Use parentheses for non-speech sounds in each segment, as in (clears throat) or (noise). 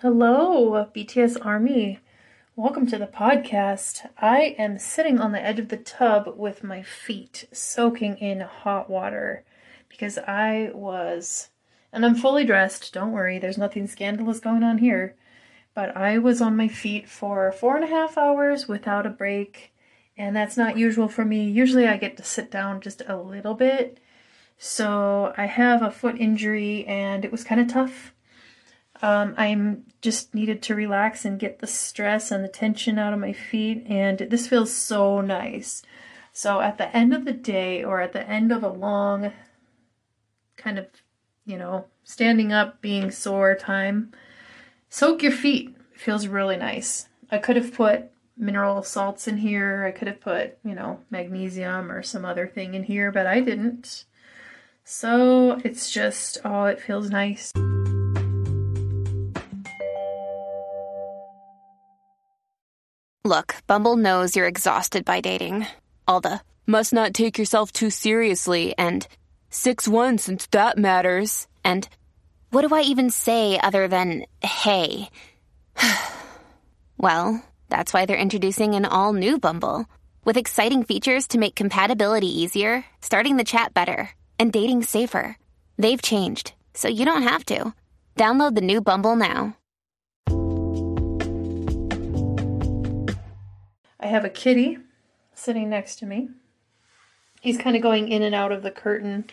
Hello, BTS Army. Welcome to the podcast. I am sitting on the edge of the tub with my feet soaking in hot water because I was, and I'm fully dressed. Don't worry, there's nothing scandalous going on here. But I was on my feet for four and a half hours without a break, and that's not usual for me. Usually I get to sit down just a little bit. So I have a foot injury, and it was kind of tough um, I'm just needed to relax and get the stress and the tension out of my feet, and this feels so nice. So at the end of the day, or at the end of a long kind of, you know, standing up, being sore time, soak your feet. It feels really nice. I could have put mineral salts in here. I could have put, you know, magnesium or some other thing in here, but I didn't. So it's just, oh, it feels nice. Look, Bumble knows you're exhausted by dating. All the must not take yourself too seriously and 6 1 since that matters. And what do I even say other than hey? (sighs) well, that's why they're introducing an all new Bumble with exciting features to make compatibility easier, starting the chat better, and dating safer. They've changed, so you don't have to. Download the new Bumble now. I have a kitty sitting next to me. He's kind of going in and out of the curtain,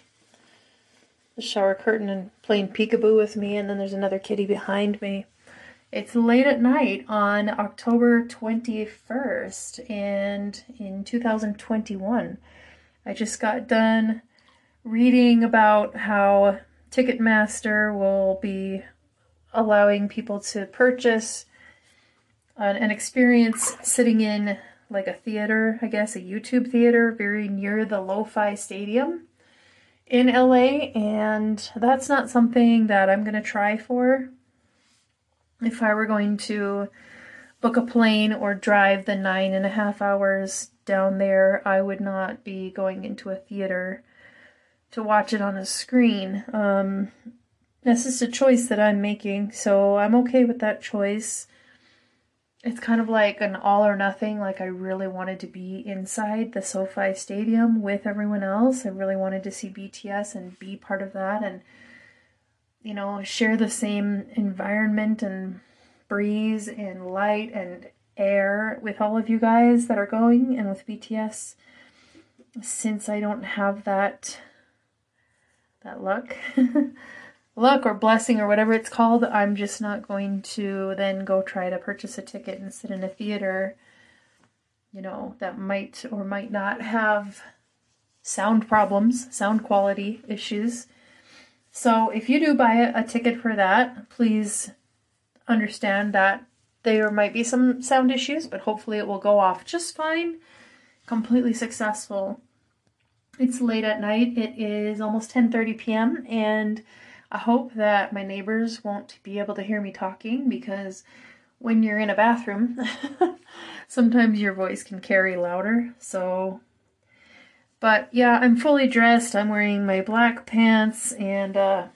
the shower curtain, and playing peekaboo with me. And then there's another kitty behind me. It's late at night on October 21st, and in 2021, I just got done reading about how Ticketmaster will be allowing people to purchase an, an experience sitting in like a theater, I guess, a YouTube theater very near the SoFi Stadium in LA, and that's not something that I'm going to try for. If I were going to book a plane or drive the nine and a half hours down there, I would not be going into a theater to watch it on a screen. Um, that's just a choice that I'm making, so I'm okay with that choice it's kind of like an all or nothing. Like, I really wanted to be inside the SoFi Stadium with everyone else. I really wanted to see BTS and be part of that and, you know, share the same environment and breeze and light and air with all of you guys that are going and with BTS. Since I don't have that that luck. (laughs) luck or blessing or whatever it's called, I'm just not going to then go try to purchase a ticket and sit in a theater, you know, that might or might not have sound problems, sound quality issues. So if you do buy a, ticket for that, please understand that there might be some sound issues, but hopefully it will go off just fine. Completely successful. It's late at night. It is almost 10:30 p.m. and I hope that my neighbors won't be able to hear me talking because when you're in a bathroom, (laughs) sometimes your voice can carry louder. So, but yeah, I'm fully dressed. I'm wearing my black pants and a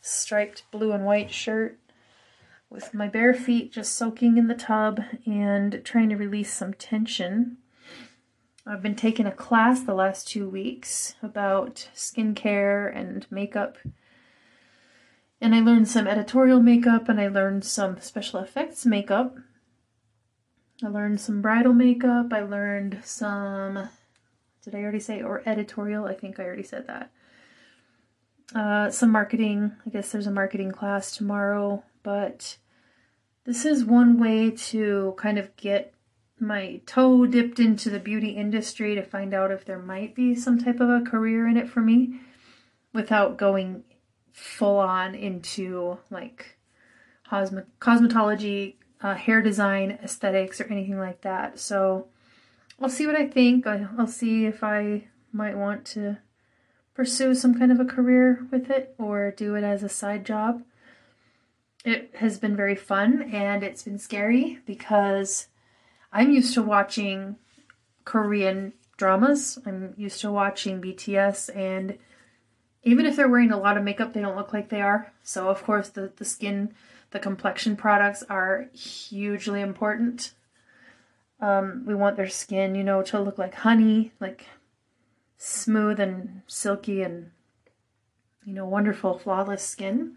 striped blue and white shirt with my bare feet just soaking in the tub and trying to release some tension. I've been taking a class the last two weeks about skincare and makeup and I learned some editorial makeup and I learned some special effects makeup. I learned some bridal makeup. I learned some, did I already say, or editorial? I think I already said that. Uh, some marketing. I guess there's a marketing class tomorrow, but this is one way to kind of get my toe dipped into the beauty industry to find out if there might be some type of a career in it for me without going full on into like cosmet- cosmetology, uh, hair design, aesthetics, or anything like that. So I'll see what I think. I'll see if I might want to pursue some kind of a career with it or do it as a side job. It has been very fun and it's been scary because I'm used to watching Korean dramas. I'm used to watching BTS, and even if they're wearing a lot of makeup, they don't look like they are. So, of course, the, the skin, the complexion products are hugely important. Um, we want their skin, you know, to look like honey, like smooth and silky and, you know, wonderful, flawless skin.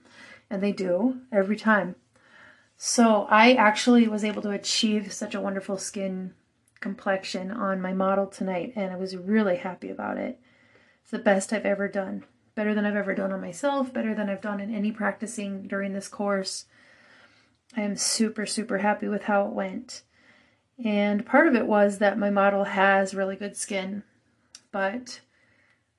And they do every time. So I actually was able to achieve such a wonderful skin complexion on my model tonight, and I was really happy about it. It's the best I've ever done. Better than I've ever done on myself, better than I've done in any practicing during this course. I am super, super happy with how it went. And part of it was that my model has really good skin, but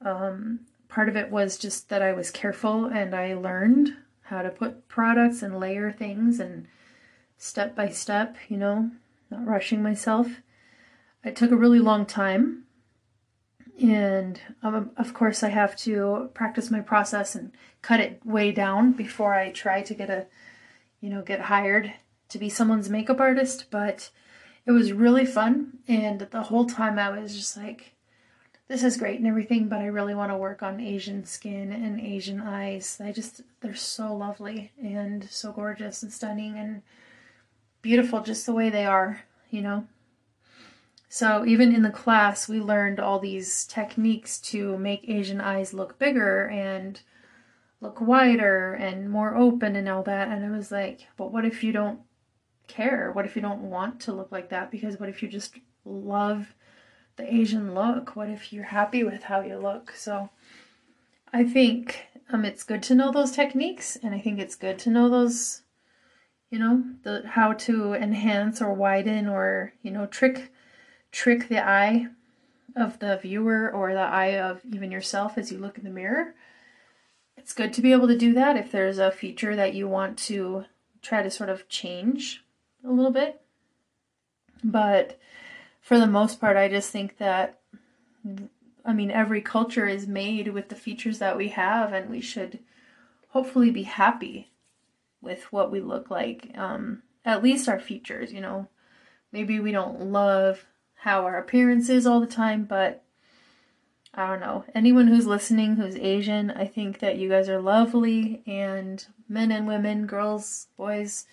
um, part of it was just that I was careful and I learned how to put products and layer things and step by step, you know, not rushing myself. It took a really long time. And um, of course, I have to practice my process and cut it way down before I try to get a, you know, get hired to be someone's makeup artist. But it was really fun. And the whole time I was just like, this is great and everything, but I really want to work on Asian skin and Asian eyes. I just, they're so lovely and so gorgeous and stunning and beautiful just the way they are, you know. So even in the class, we learned all these techniques to make Asian eyes look bigger and look wider and more open and all that. And I was like, but what if you don't care? What if you don't want to look like that? Because what if you just love the Asian look? What if you're happy with how you look? So I think um, it's good to know those techniques, and I think it's good to know those, you know, the how to enhance or widen or you know trick trick the eye of the viewer or the eye of even yourself as you look in the mirror. It's good to be able to do that if there's a feature that you want to try to sort of change a little bit. But for the most part, I just think that, I mean, every culture is made with the features that we have, and we should hopefully be happy with what we look like. Um, at least our features, you know. Maybe we don't love how our appearance is all the time, but I don't know. Anyone who's listening who's Asian, I think that you guys are lovely, and men and women, girls, boys,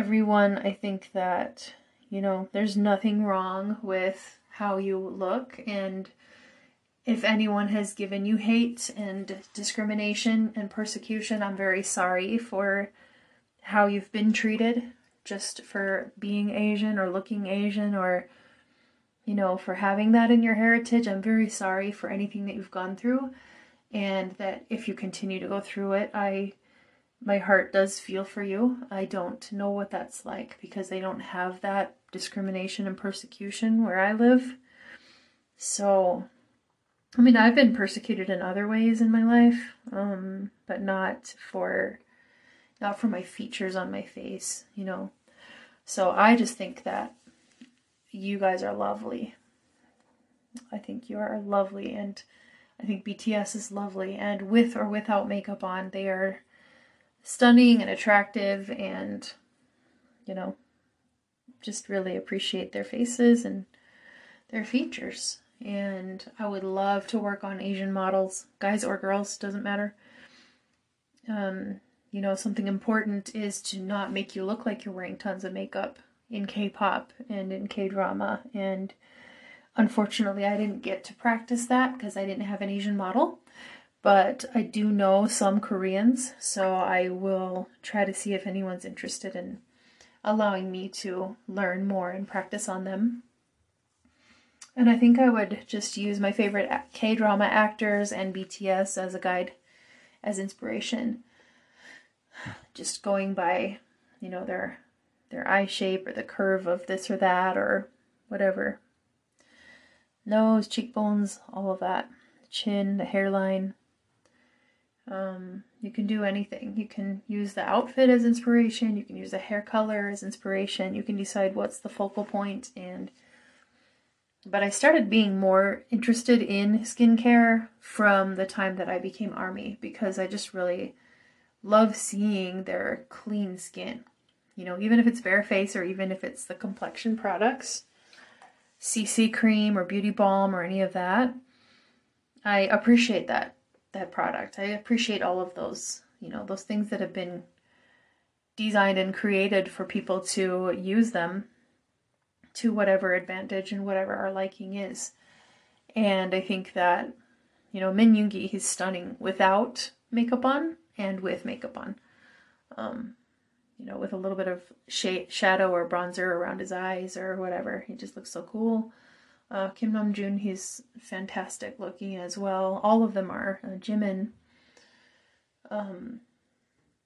everyone, I think that you know, there's nothing wrong with how you look. And if anyone has given you hate and discrimination and persecution, I'm very sorry for how you've been treated just for being Asian or looking Asian or, you know, for having that in your heritage. I'm very sorry for anything that you've gone through. And that if you continue to go through it, I my heart does feel for you. I don't know what that's like because they don't have that discrimination and persecution where I live. So, I mean, I've been persecuted in other ways in my life, um, but not for not for my features on my face, you know. So I just think that you guys are lovely. I think you are lovely, and I think BTS is lovely. And with or without makeup on, they are stunning and attractive and you know just really appreciate their faces and their features. And i would love to work on asian models guys or girls doesn't matter. Um, you know something important is to not make you look like you're wearing tons of makeup in k-pop and in k-drama. And unfortunately i didn't get to practice that because i didn't have an asian model but I do know some Koreans, so I will try to see if anyone's interested in allowing me to learn more and practice on them. And I think I would just use my favorite K drama actors and BTS as a guide, as inspiration. Just going by, you know, their their eye shape or the curve of this or that or whatever. Nose, cheekbones, all of that. Chin, the hairline. Um, you can do anything. You can use the outfit as inspiration. You can use the hair color as inspiration. You can decide what's the focal point and but I started being more interested in skincare from the time that I became army because I just really love seeing their clean skin. You know, even if it's bare face or even if it's the complexion products, CC cream or beauty balm or any of that. I appreciate that that product. I appreciate all of those, you know, those things that have been designed and created for people to use them to whatever advantage and whatever our liking is. And I think that, you know, Min Yoongi, he's stunning without makeup on and with makeup on. Um, you know, with a little bit of shade, shadow or bronzer around his eyes or whatever. He just looks so cool. Uh, Kim Namjoon, he's fantastic looking as well. All of them are. Uh, Jimin. Um,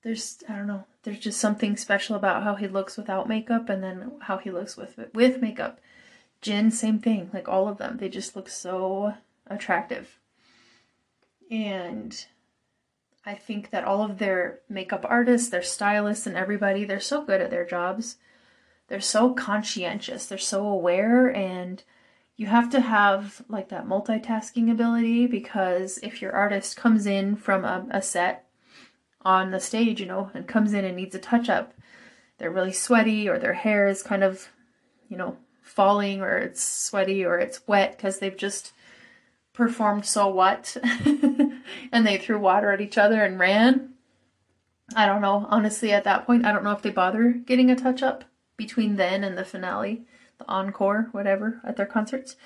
there's I don't know. There's just something special about how he looks without makeup, and then how he looks with with makeup. Jin, same thing. Like all of them, they just look so attractive. And I think that all of their makeup artists, their stylists, and everybody, they're so good at their jobs. They're so conscientious. They're so aware, and you have to have like that multitasking ability because if your artist comes in from a, a set on the stage, you know, and comes in and needs a touch up, they're really sweaty or their hair is kind of, you know, falling or it's sweaty or it's wet because they've just performed so what (laughs) and they threw water at each other and ran. I don't know. Honestly, at that point, I don't know if they bother getting a touch up between then and the finale, the encore, whatever, at their concerts.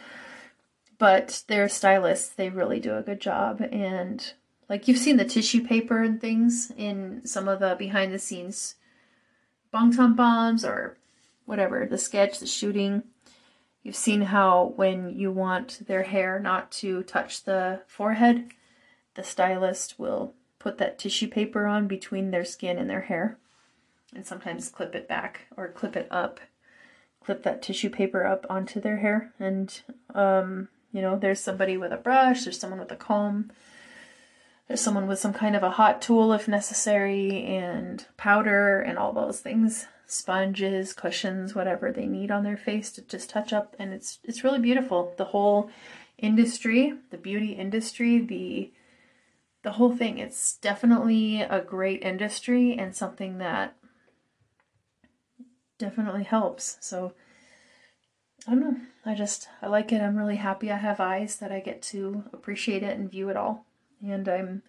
But their stylists, they really do a good job. And like you've seen the tissue paper and things in some of the behind the scenes Bangtan bombs or whatever, the sketch, the shooting. You've seen how when you want their hair not to touch the forehead, the stylist will put that tissue paper on between their skin and their hair and sometimes clip it back or clip it up clip that tissue paper up onto their hair and um, you know there's somebody with a brush there's someone with a comb there's someone with some kind of a hot tool if necessary and powder and all those things sponges cushions whatever they need on their face to just touch up and it's it's really beautiful. The whole industry the beauty industry the the whole thing it's definitely a great industry and something that definitely helps. So I don't know. I just I like it. I'm really happy I have eyes that I get to appreciate it and view it all. And I'm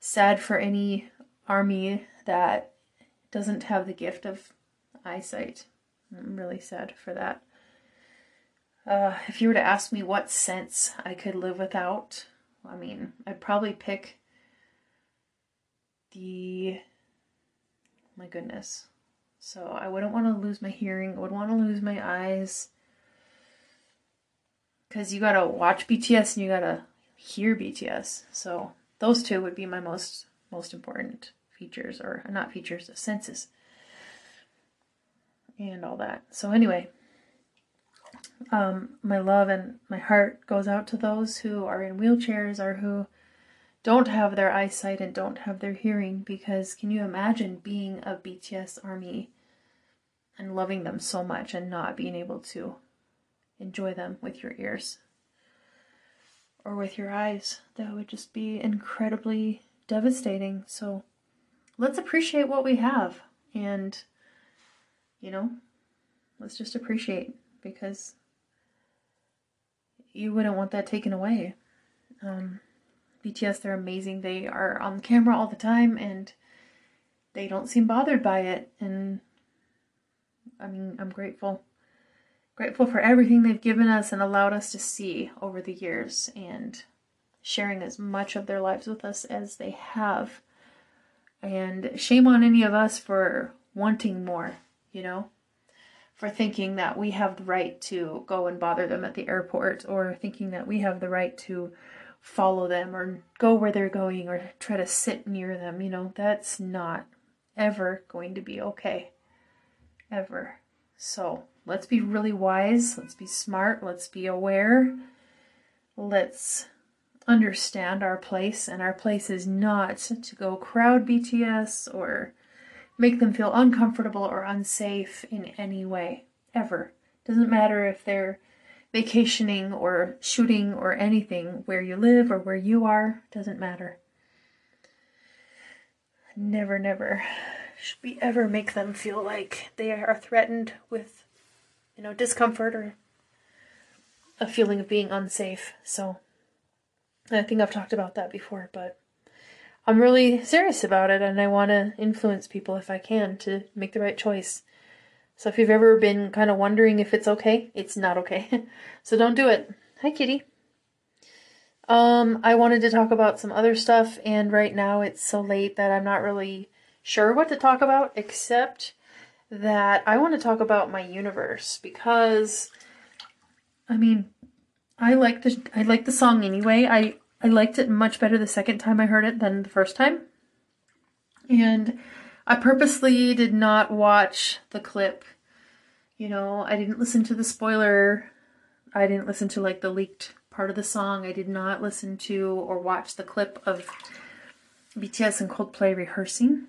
sad for any army that doesn't have the gift of eyesight. I'm really sad for that. Uh, if you were to ask me what sense I could live without, I mean, I'd probably pick the. My goodness. So I wouldn't want to lose my hearing. I would want to lose my eyes. Because you gotta watch BTS and you gotta hear BTS. So those two would be my most most important features, or not features, senses. And all that. So anyway, um, my love and my heart goes out to those who are in wheelchairs or who don't have their eyesight and don't have their hearing because can you imagine being a BTS army and loving them so much and not being able to enjoy them with your ears or with your eyes? That would just be incredibly devastating. So let's appreciate what we have and, you know, let's just appreciate because you wouldn't want that taken away. Um, BTS, they're amazing. They are on camera all the time and they don't seem bothered by it. And I mean, I'm grateful. Grateful for everything they've given us and allowed us to see over the years and sharing as much of their lives with us as they have. And shame on any of us for wanting more, you know, for thinking that we have the right to go and bother them at the airport or thinking that we have the right to follow them or go where they're going or try to sit near them. You know, that's not ever going to be okay. Ever. So let's be really wise. Let's be smart. Let's be aware. Let's understand our place. And our place is not to go crowd BTS or make them feel uncomfortable or unsafe in any way. Ever. Doesn't matter if they're vacationing or shooting or anything, where you live or where you are, doesn't matter. Never, never should we ever make them feel like they are threatened with, you know, discomfort or a feeling of being unsafe. So I think I've talked about that before, but I'm really serious about it and I want to influence people if I can to make the right choice. So if you've ever been kind of wondering if it's okay, it's not okay. (laughs) so don't do it. Hi, kitty. Um, I wanted to talk about some other stuff, and right now it's so late that I'm not really sure what to talk about, except that I want to talk about my universe because, I mean, I like the I like the song anyway. I I liked it much better the second time I heard it than the first time, and I purposely did not watch the clip. You know, I didn't listen to the spoiler. I didn't listen to like the leaked part of the song. I did not listen to or watch the clip of BTS and Coldplay rehearsing.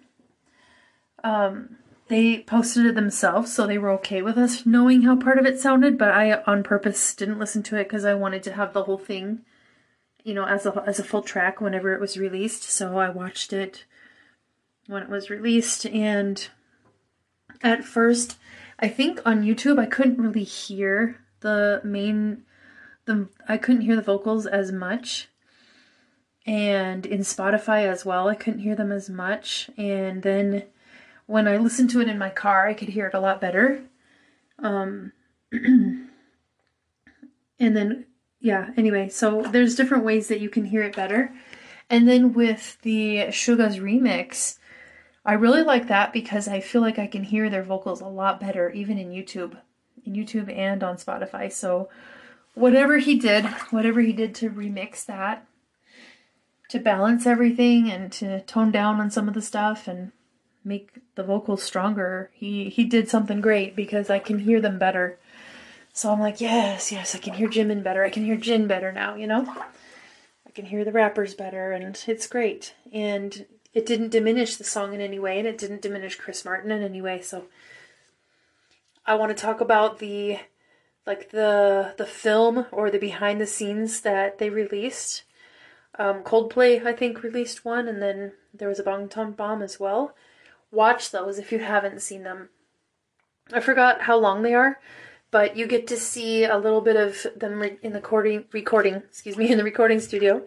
Um, they posted it themselves, so they were okay with us knowing how part of it sounded, but I on purpose didn't listen to it because I wanted to have the whole thing, you know, as a, as a full track whenever it was released. So I watched it when it was released, and at first, I think on YouTube I couldn't really hear the main the I couldn't hear the vocals as much. And in Spotify as well, I couldn't hear them as much. And then when I listened to it in my car, I could hear it a lot better. Um (clears throat) and then yeah, anyway, so there's different ways that you can hear it better. And then with the Suga's remix, I really like that because I feel like I can hear their vocals a lot better even in YouTube, in YouTube and on Spotify. So whatever he did, whatever he did to remix that, to balance everything and to tone down on some of the stuff and make the vocals stronger, he he did something great because I can hear them better. So I'm like, yes, yes, I can hear Jimin better. I can hear Jin better now, you know? I can hear the rappers better and it's great. And it didn't diminish the song in any way and it didn't diminish Chris Martin in any way. So I want to talk about the like the the film or the behind the scenes that they released. Um, Coldplay, I think, released one, and then there was a Bangtan Bomb as well. Watch those if you haven't seen them. I forgot how long they are, but you get to see a little bit of them re- in the recording, recording, excuse me, in the recording studio.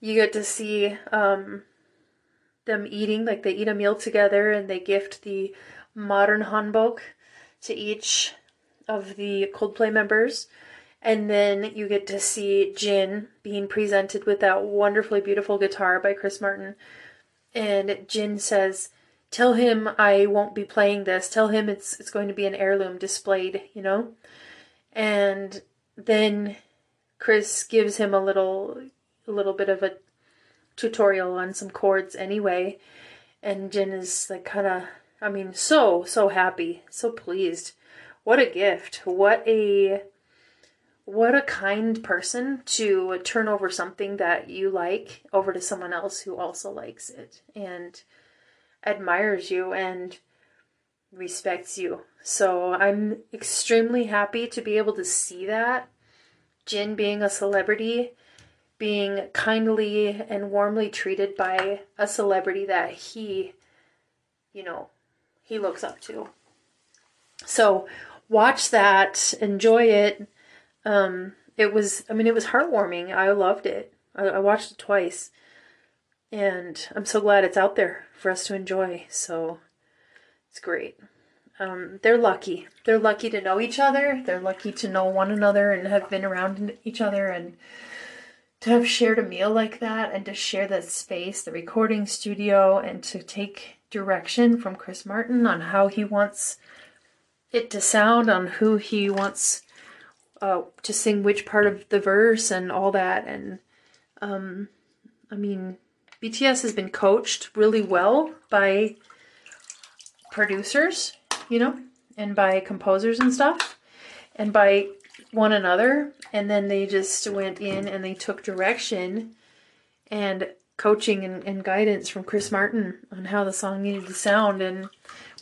You get to see um, them eating, like they eat a meal together, and they gift the modern hanbok to each of the Coldplay members. And then you get to see Jin being presented with that wonderfully beautiful guitar by Chris Martin. And Jin says, Tell him I won't be playing this. Tell him it's it's going to be an heirloom displayed, you know? And then Chris gives him a little a little bit of a tutorial on some chords anyway. And Jin is like kinda I mean, so, so happy, so pleased what a gift. What a what a kind person to turn over something that you like over to someone else who also likes it and admires you and respects you. So I'm extremely happy to be able to see that. Jin being a celebrity, being kindly and warmly treated by a celebrity that he, you know, he looks up to. So watch that, enjoy it. Um, it was, I mean, it was heartwarming. I loved it. I, I watched it twice, and I'm so glad it's out there for us to enjoy. So it's great. Um, they're lucky. They're lucky to know each other. They're lucky to know one another and have been around each other and to have shared a meal like that and to share that space, the recording studio, and to take direction from Chris Martin on how he wants it to sound, on who he wants uh, to sing which part of the verse and all that. And um, I mean, BTS has been coached really well by producers, you know, and by composers and stuff, and by one another. And then they just went in and they took direction and coaching and, and guidance from Chris Martin on how the song needed to sound. And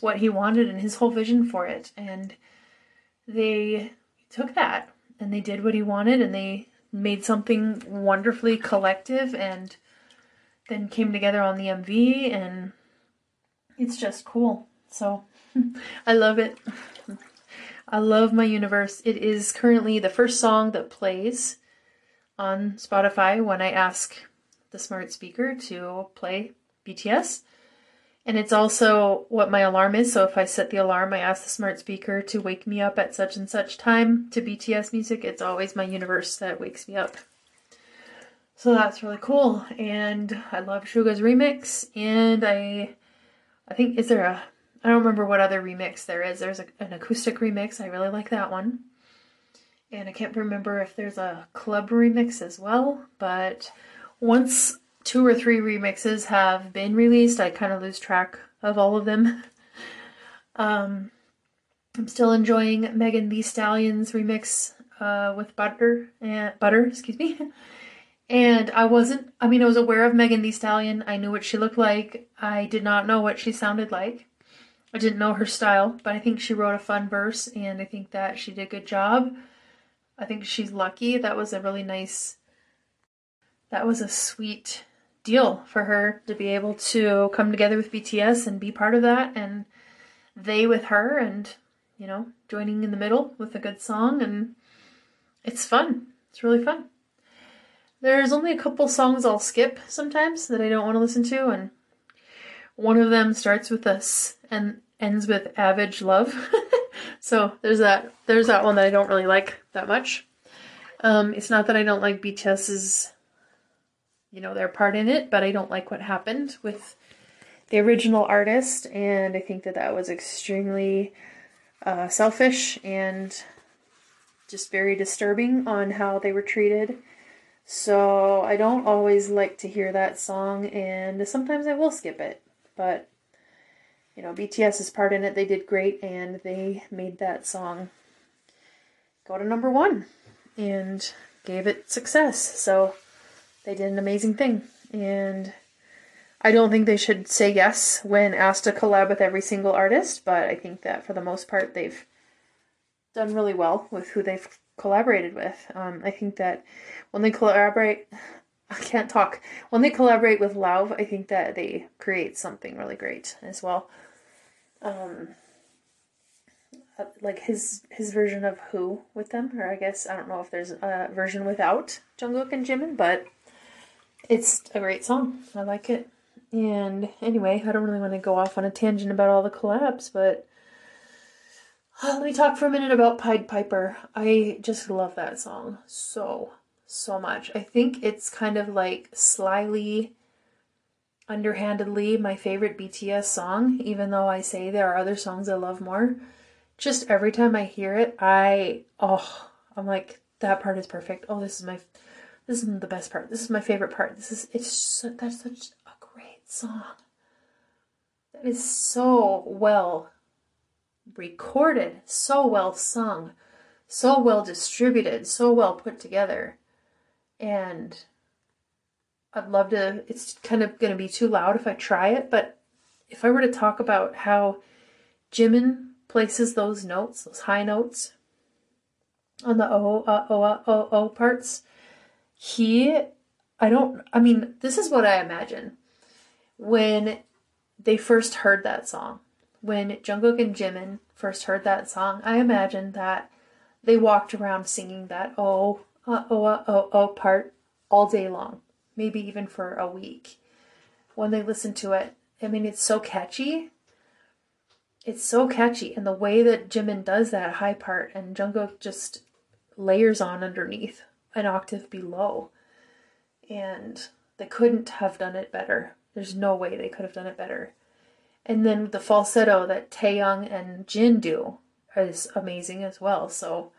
what he wanted and his whole vision for it. And they took that and they did what he wanted and they made something wonderfully collective and then came together on the MV and it's just cool. So (laughs) I love it. I love My Universe. It is currently the first song that plays on Spotify when I ask the smart speaker to play BTS. And it's also what my alarm is. So if I set the alarm, I ask the smart speaker to wake me up at such and such time to BTS music. It's always my universe that wakes me up. So that's really cool. And I love Suga's remix. And I I think is there a I don't remember what other remix there is. There's a, an acoustic remix. I really like that one. And I can't remember if there's a club remix as well, but once two or three remixes have been released, I kind of lose track of all of them. (laughs) Um, I'm still enjoying Megan Thee Stallion's remix uh, with Butter and Butter, excuse me. (laughs) And I wasn't. I mean, I was aware of Megan Thee Stallion. I knew what she looked like. I did not know what she sounded like. I didn't know her style, but I think she wrote a fun verse, and I think that she did a good job. I think she's lucky. That was a really nice. That was a sweet deal for her to be able to come together with BTS and be part of that, and they with her, and you know, joining in the middle with a good song, and it's fun. It's really fun. There's only a couple songs I'll skip sometimes that I don't want to listen to, and one of them starts with us and ends with "Average Love." (laughs) so there's that. There's that one that I don't really like that much. Um, it's not that I don't like BTS's you know, their part in it, but I don't like what happened with the original artist, and I think that that was extremely uh, selfish and just very disturbing on how they were treated. So I don't always like to hear that song, and sometimes I will skip it. But you know, BTS's part in it, they did great, and they made that song go to number one and gave it success. So they did an amazing thing. And I don't think they should say yes when asked to collab with every single artist, but I think that for the most part they've done really well with who they've collaborated with. Um, I think that when they collaborate, I can't talk. When they collaborate with Lauv, I think that they create something really great as well. Um, uh, like his his version of Who with them, or I guess I don't know if there's a version without Jungkook and Jimin, but it's a great song. I like it. And anyway, I don't really want to go off on a tangent about all the collabs, but uh, let me talk for a minute about Pied Piper. I just love that song so, so much. I think it's kind of like slyly, underhandedly my favorite BTS song, even though I say there are other songs I love more. Just every time I hear it, I, oh, I'm like, that part is perfect. Oh, this is my this isn't the best part. This is my favorite part. This is it's so, that's such a great song. That is so well recorded, so well sung, so well distributed, so well put together. And I'd love to it's kind of going to be too loud if I try it, but if I were to talk about how Jimin places those notes, those high notes on the O, uh, O, uh, O, O parts, he I don't I mean, this is what I imagine. When they first heard that song, when Jungkook and Jimin first heard that song, I imagine that they walked around singing that oh uh, oh uh, oh oh part all day long, maybe even for a week. When they listen to it, I mean, it's so catchy. It's so catchy, and the way that Jimin does that high part and Jungkook just layers on underneath an octave below. And they couldn't have done it better. There's no way they could have done it better. And then the falsetto that Taehyung and Jin do is amazing as well. So,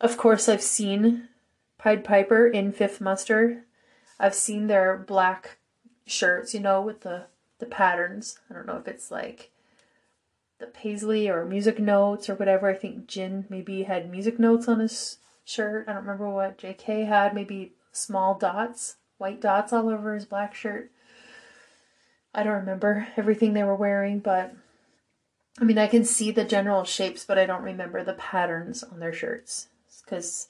of course, I've seen Pied Piper in Fifth Muster. I've seen their black shirts, you know, with the the patterns. I don't know if it's like the paisley or music notes or whatever. I think Jin maybe had music notes on his shirt. I don't remember what JK had, maybe small dots, white dots all over his black shirt. I don't remember everything they were wearing, but I mean, I can see the general shapes, but I don't remember the patterns on their shirts because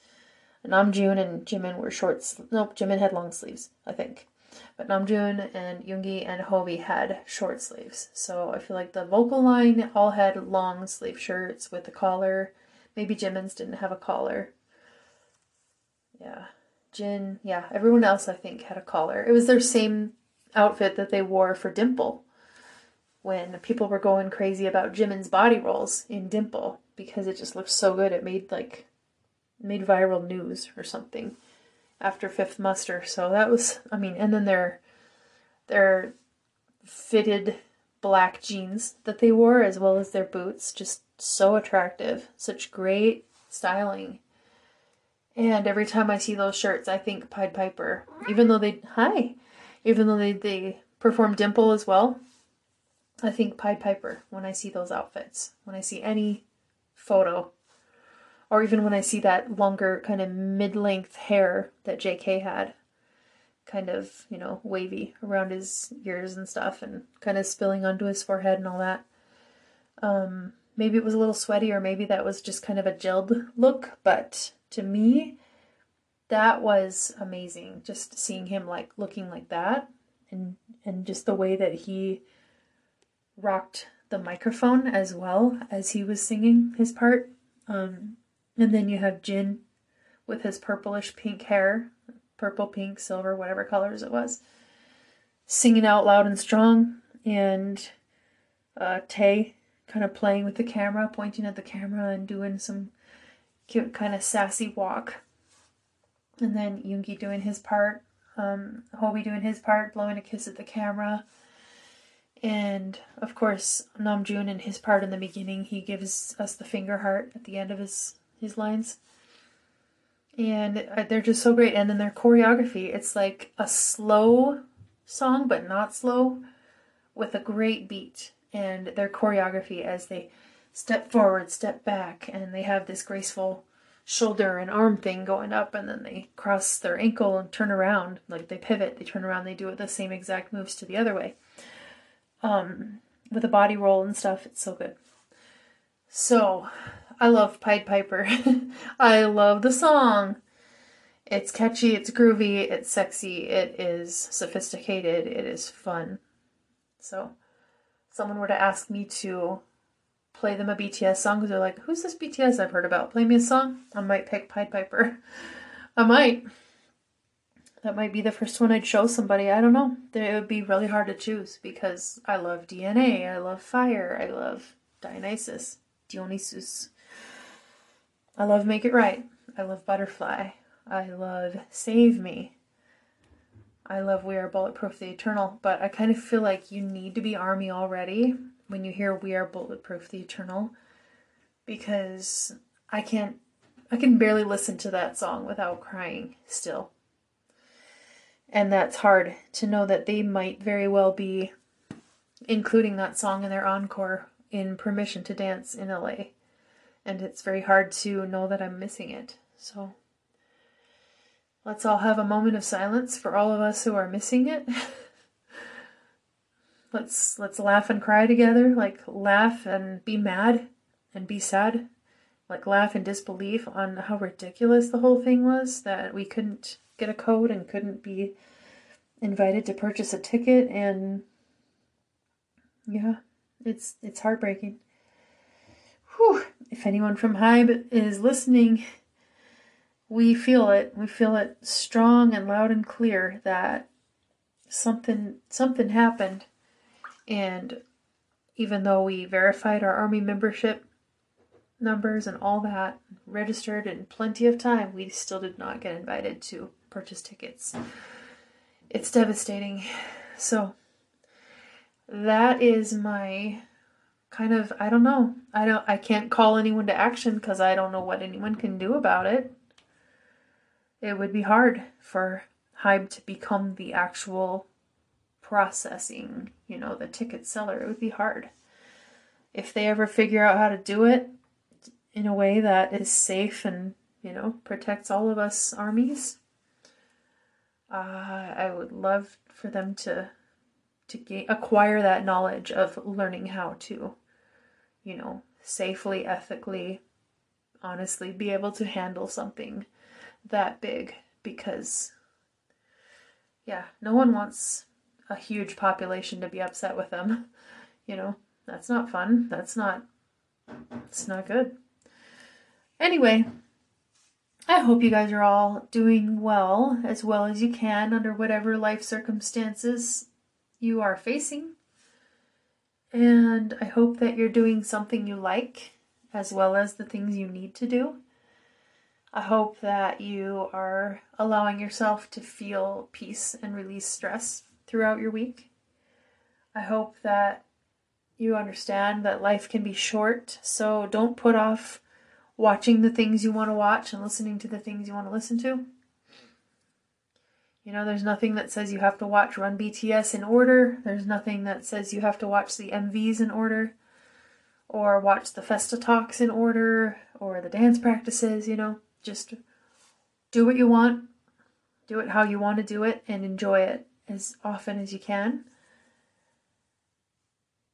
Namjoon and Jimin were shorts. Nope, Jimin had long sleeves, I think. But Namjoon and Yoongi and Hobi had short sleeves. So I feel like the vocal line all had long sleeve shirts with the collar Maybe Jimin's didn't have a collar. Yeah. Jin, yeah, everyone else I think had a collar. It was their same outfit that they wore for Dimple when people were going crazy about Jimin's body rolls in Dimple because it just looked so good. It made like made viral news or something after Fifth Muster. So that was, I mean, and then their their fitted black jeans that they wore as well as their boots just so attractive. Such great styling. And every time I see those shirts, I think Pied Piper. Even though they hi, even though they they perform Dimple as well, I think Pied Piper when I see those outfits. When I see any photo, or even when I see that longer kind of mid-length hair that J.K. had, kind of you know wavy around his ears and stuff, and kind of spilling onto his forehead and all that. Um, maybe it was a little sweaty, or maybe that was just kind of a gelled look, but to me, that was amazing. Just seeing him like looking like that, and and just the way that he rocked the microphone as well as he was singing his part. Um, and then you have Jin with his purplish pink hair, purple, pink, silver, whatever colors it was, singing out loud and strong, and uh, Tae kind of playing with the camera, pointing at the camera and doing some cute kind of sassy walk. And then Yoongi doing his part, um, Hobi doing his part, blowing a kiss at the camera. And of course, Namjoon in his part in the beginning, he gives us the finger heart at the end of his his lines. And uh, they're just so great. And then their choreography, it's like a slow song, but not slow, with a great beat. And their choreography as they step forward, step back, and they have this graceful shoulder and arm thing going up, and then they cross their ankle and turn around. Like they pivot, they turn around, they do it the same exact moves to the other way um, with a body roll and stuff. It's so good. So, I love Pied Piper. (laughs) I love the song. It's catchy, it's groovy, it's sexy, it is sophisticated, it is fun. So, someone were to ask me to play them a BTS song because they're like, "Who's this BTS I've heard about? Play me a song." I might pick Pied Piper. (laughs) I might. That might be the first one I'd show somebody. I don't know. It would be really hard to choose because I love DNA, I love fire, I love Dionysus, Dionysus. I love Make It Right. I love Butterfly. I love Save Me. I love We Are Bulletproof the Eternal, but I kind of feel like you need to be Army already when you hear We Are Bulletproof the Eternal because I can't I can barely listen to that song without crying still. And that's hard to know that they might very well be including that song in their encore in Permission to Dance in LA. And it's very hard to know that I'm missing it. So let's all have a moment of silence for all of us who are missing it. (laughs) let's let's laugh and cry together, like laugh and be mad and be sad. Like laugh in disbelief on how ridiculous the whole thing was that we couldn't get a code and couldn't be invited to purchase a ticket and yeah, it's it's heartbreaking. Whew. If anyone from Hybe is listening, we feel it. We feel it strong and loud and clear that something something happened and even though we verified our army membership numbers and all that registered in plenty of time, we still did not get invited to purchase tickets. It's devastating. So that is my kind of I don't know. I don't I can't call anyone to action cuz I don't know what anyone can do about it. It would be hard for Hybe to become the actual processing, you know, the ticket seller. It would be hard. If they ever figure out how to do it in a way that is safe and, you know, protects all of us armies, uh, I would love for them to to gain, acquire that knowledge of learning how to, you know, safely, ethically, honestly be able to handle something that big because yeah, no one wants a huge population to be upset with them. (laughs) You know, that's not fun. That's not it's not good. Anyway, I hope you guys are all doing well, as well as you can, under whatever life circumstances you are facing. And I hope that you're doing something you like, as well as the things you need to do. I hope that you are allowing yourself to feel peace and release stress throughout your week. I hope that you understand that life can be short, so don't put off watching the things you want to watch and listening to the things you want to listen to. You know, there's nothing that says you have to watch Run BTS in order. There's nothing that says you have to watch the MVs in order or watch the Festa Talks in order or the dance practices, you know. Just do what you want, do it how you want to do it, and enjoy it as often as you can.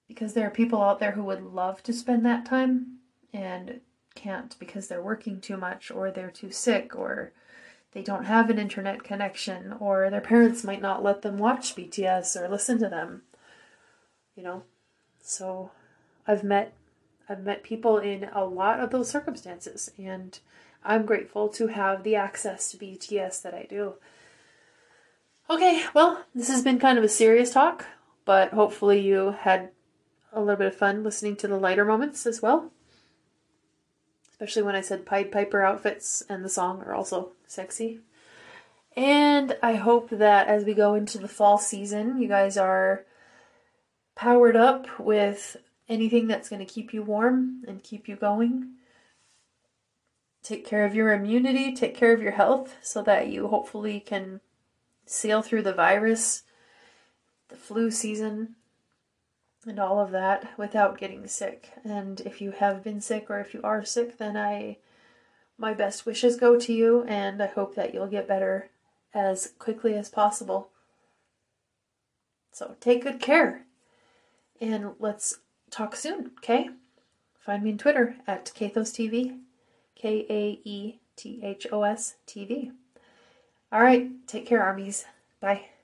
Because there are people out there who would love to spend that time and can't because they're working too much or they're too sick or they don't have an internet connection or their parents might not let them watch BTS or listen to them. You know. So I've met I've met people in a lot of those circumstances and I'm grateful to have the access to BTS that I do. Okay, well, this has been kind of a serious talk, but hopefully you had a little bit of fun listening to the lighter moments as well especially when I said Pied Piper outfits and the song are also sexy. And I hope that as we go into the fall season, you guys are powered up with anything that's going to keep you warm and keep you going. Take care of your immunity, take care of your health so that you hopefully can sail through the virus, the flu season, and all of that without getting sick. And if you have been sick or if you are sick, then I my best wishes go to you and I hope that you'll get better as quickly as possible. So take good care. And let's talk soon, okay? Find me on Twitter at Kaethos TV. K A E T H O S TV. All right, take care, armies. Bye.